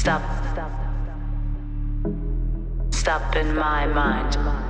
Stop. Stop in my mind.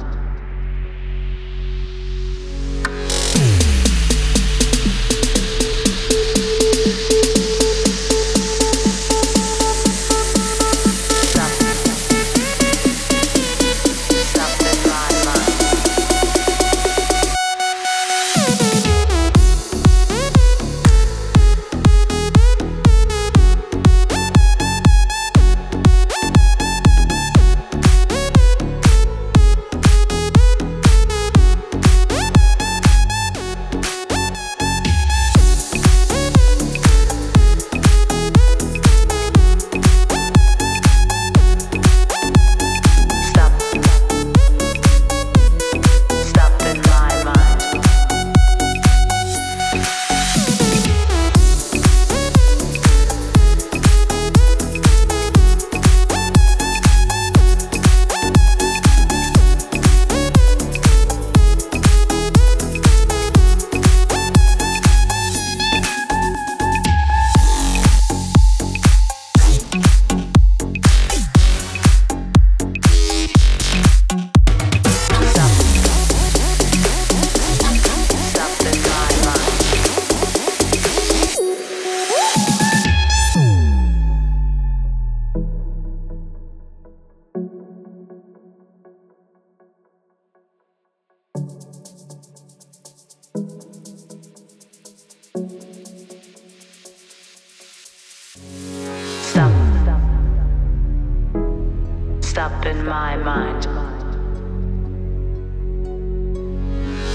up in my mind.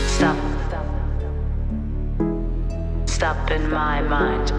Stop. Stop in my mind.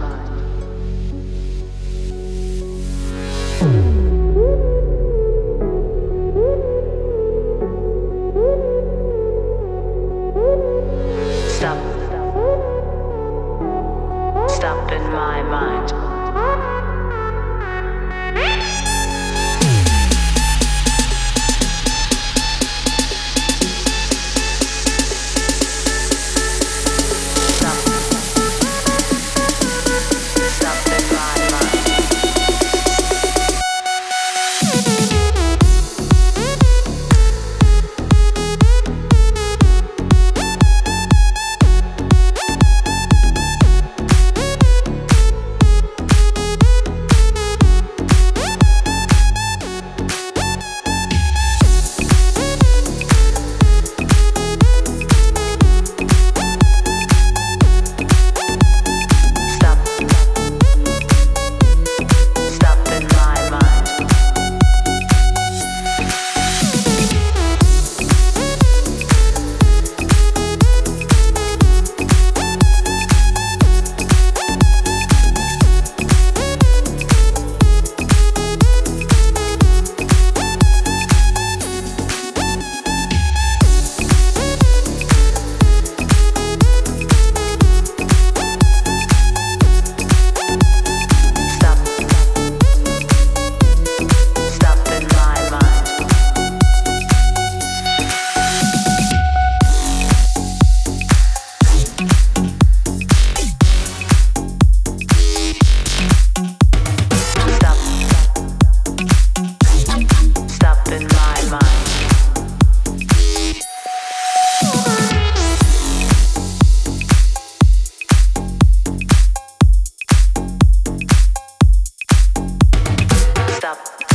up.